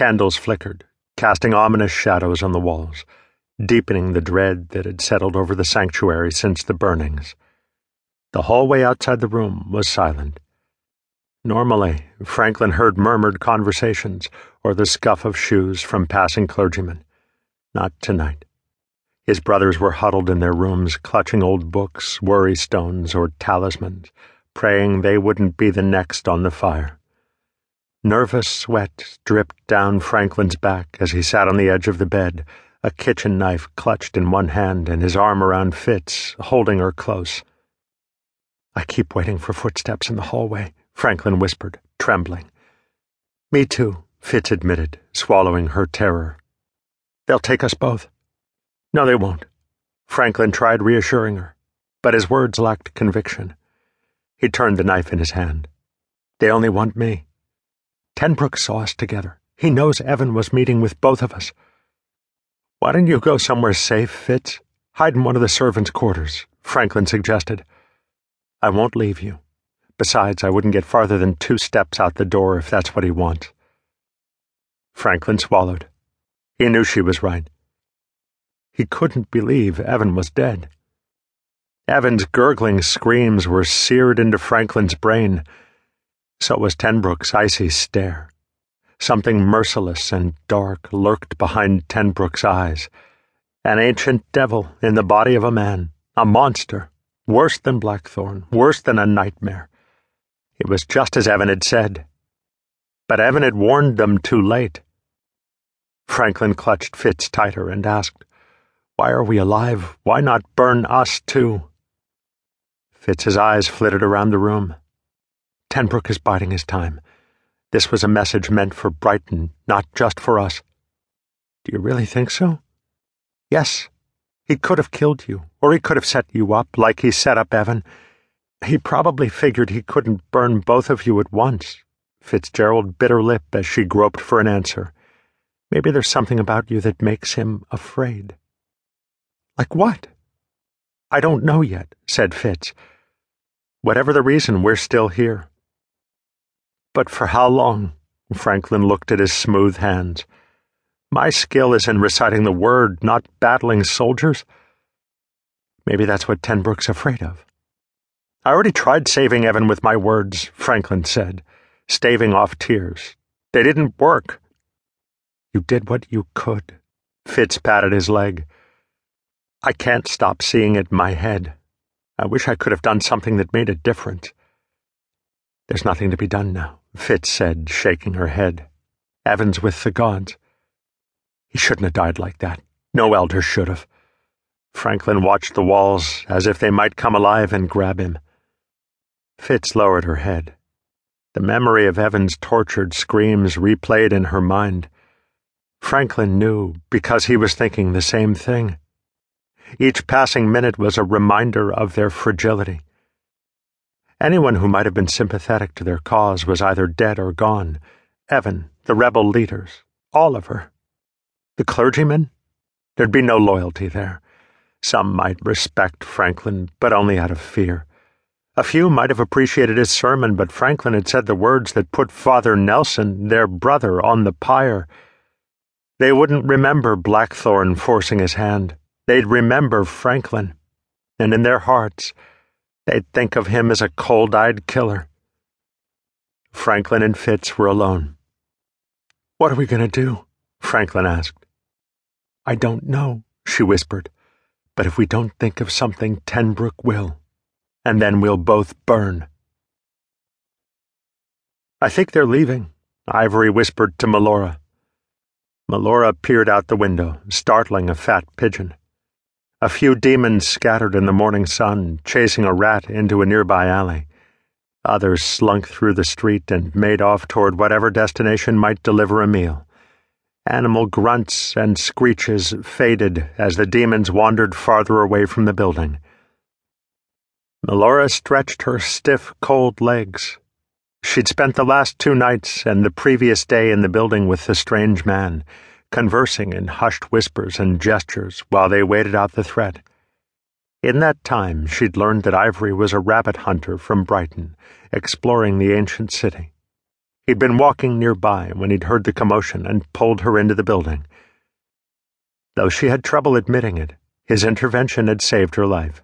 Candles flickered, casting ominous shadows on the walls, deepening the dread that had settled over the sanctuary since the burnings. The hallway outside the room was silent. Normally, Franklin heard murmured conversations or the scuff of shoes from passing clergymen. Not tonight. His brothers were huddled in their rooms, clutching old books, worry stones, or talismans, praying they wouldn't be the next on the fire. Nervous sweat dripped down Franklin's back as he sat on the edge of the bed, a kitchen knife clutched in one hand and his arm around Fitz, holding her close. I keep waiting for footsteps in the hallway. Franklin whispered, trembling. Me too, Fitz admitted, swallowing her terror. They'll take us both. No, they won't. Franklin tried reassuring her, but his words lacked conviction. He turned the knife in his hand. They only want me. Tenbrook saw us together. He knows Evan was meeting with both of us. Why don't you go somewhere safe, Fitz? Hide in one of the servants' quarters, Franklin suggested. I won't leave you. Besides, I wouldn't get farther than two steps out the door if that's what he wants. Franklin swallowed. He knew she was right. He couldn't believe Evan was dead. Evan's gurgling screams were seared into Franklin's brain. So was Tenbrook's icy stare. Something merciless and dark lurked behind Tenbrook's eyes. An ancient devil in the body of a man, a monster, worse than Blackthorn, worse than a nightmare. It was just as Evan had said. But Evan had warned them too late. Franklin clutched Fitz tighter and asked, Why are we alive? Why not burn us too? Fitz's eyes flitted around the room. Tenbrook is biding his time. This was a message meant for Brighton, not just for us. Do you really think so? Yes. He could have killed you, or he could have set you up like he set up Evan. He probably figured he couldn't burn both of you at once. Fitzgerald bit her lip as she groped for an answer. Maybe there's something about you that makes him afraid. Like what? I don't know yet, said Fitz. Whatever the reason, we're still here. But for how long? Franklin looked at his smooth hands. My skill is in reciting the word, not battling soldiers. Maybe that's what Tenbrook's afraid of. I already tried saving Evan with my words, Franklin said, staving off tears. They didn't work. You did what you could. Fitz patted his leg. I can't stop seeing it in my head. I wish I could have done something that made a difference. There's nothing to be done now, Fitz said, shaking her head. Evan's with the gods. He shouldn't have died like that. No elder should have. Franklin watched the walls as if they might come alive and grab him. Fitz lowered her head. The memory of Evan's tortured screams replayed in her mind. Franklin knew because he was thinking the same thing. Each passing minute was a reminder of their fragility. Anyone who might have been sympathetic to their cause was either dead or gone. Evan, the rebel leaders, Oliver. The clergyman? There'd be no loyalty there. Some might respect Franklin, but only out of fear. A few might have appreciated his sermon, but Franklin had said the words that put Father Nelson, their brother, on the pyre. They wouldn't remember Blackthorne forcing his hand. They'd remember Franklin. And in their hearts, they'd think of him as a cold eyed killer. Franklin and Fitz were alone. What are we going to do? Franklin asked. I don't know, she whispered. But if we don't think of something, Tenbrook will and then we'll both burn. I think they're leaving, Ivory whispered to Melora. Melora peered out the window, startling a fat pigeon. A few demons scattered in the morning sun, chasing a rat into a nearby alley. Others slunk through the street and made off toward whatever destination might deliver a meal. Animal grunts and screeches faded as the demons wandered farther away from the building. Melora stretched her stiff, cold legs. She'd spent the last two nights and the previous day in the building with the strange man, conversing in hushed whispers and gestures while they waited out the threat. In that time, she'd learned that Ivory was a rabbit hunter from Brighton, exploring the ancient city. He'd been walking nearby when he'd heard the commotion and pulled her into the building. Though she had trouble admitting it, his intervention had saved her life.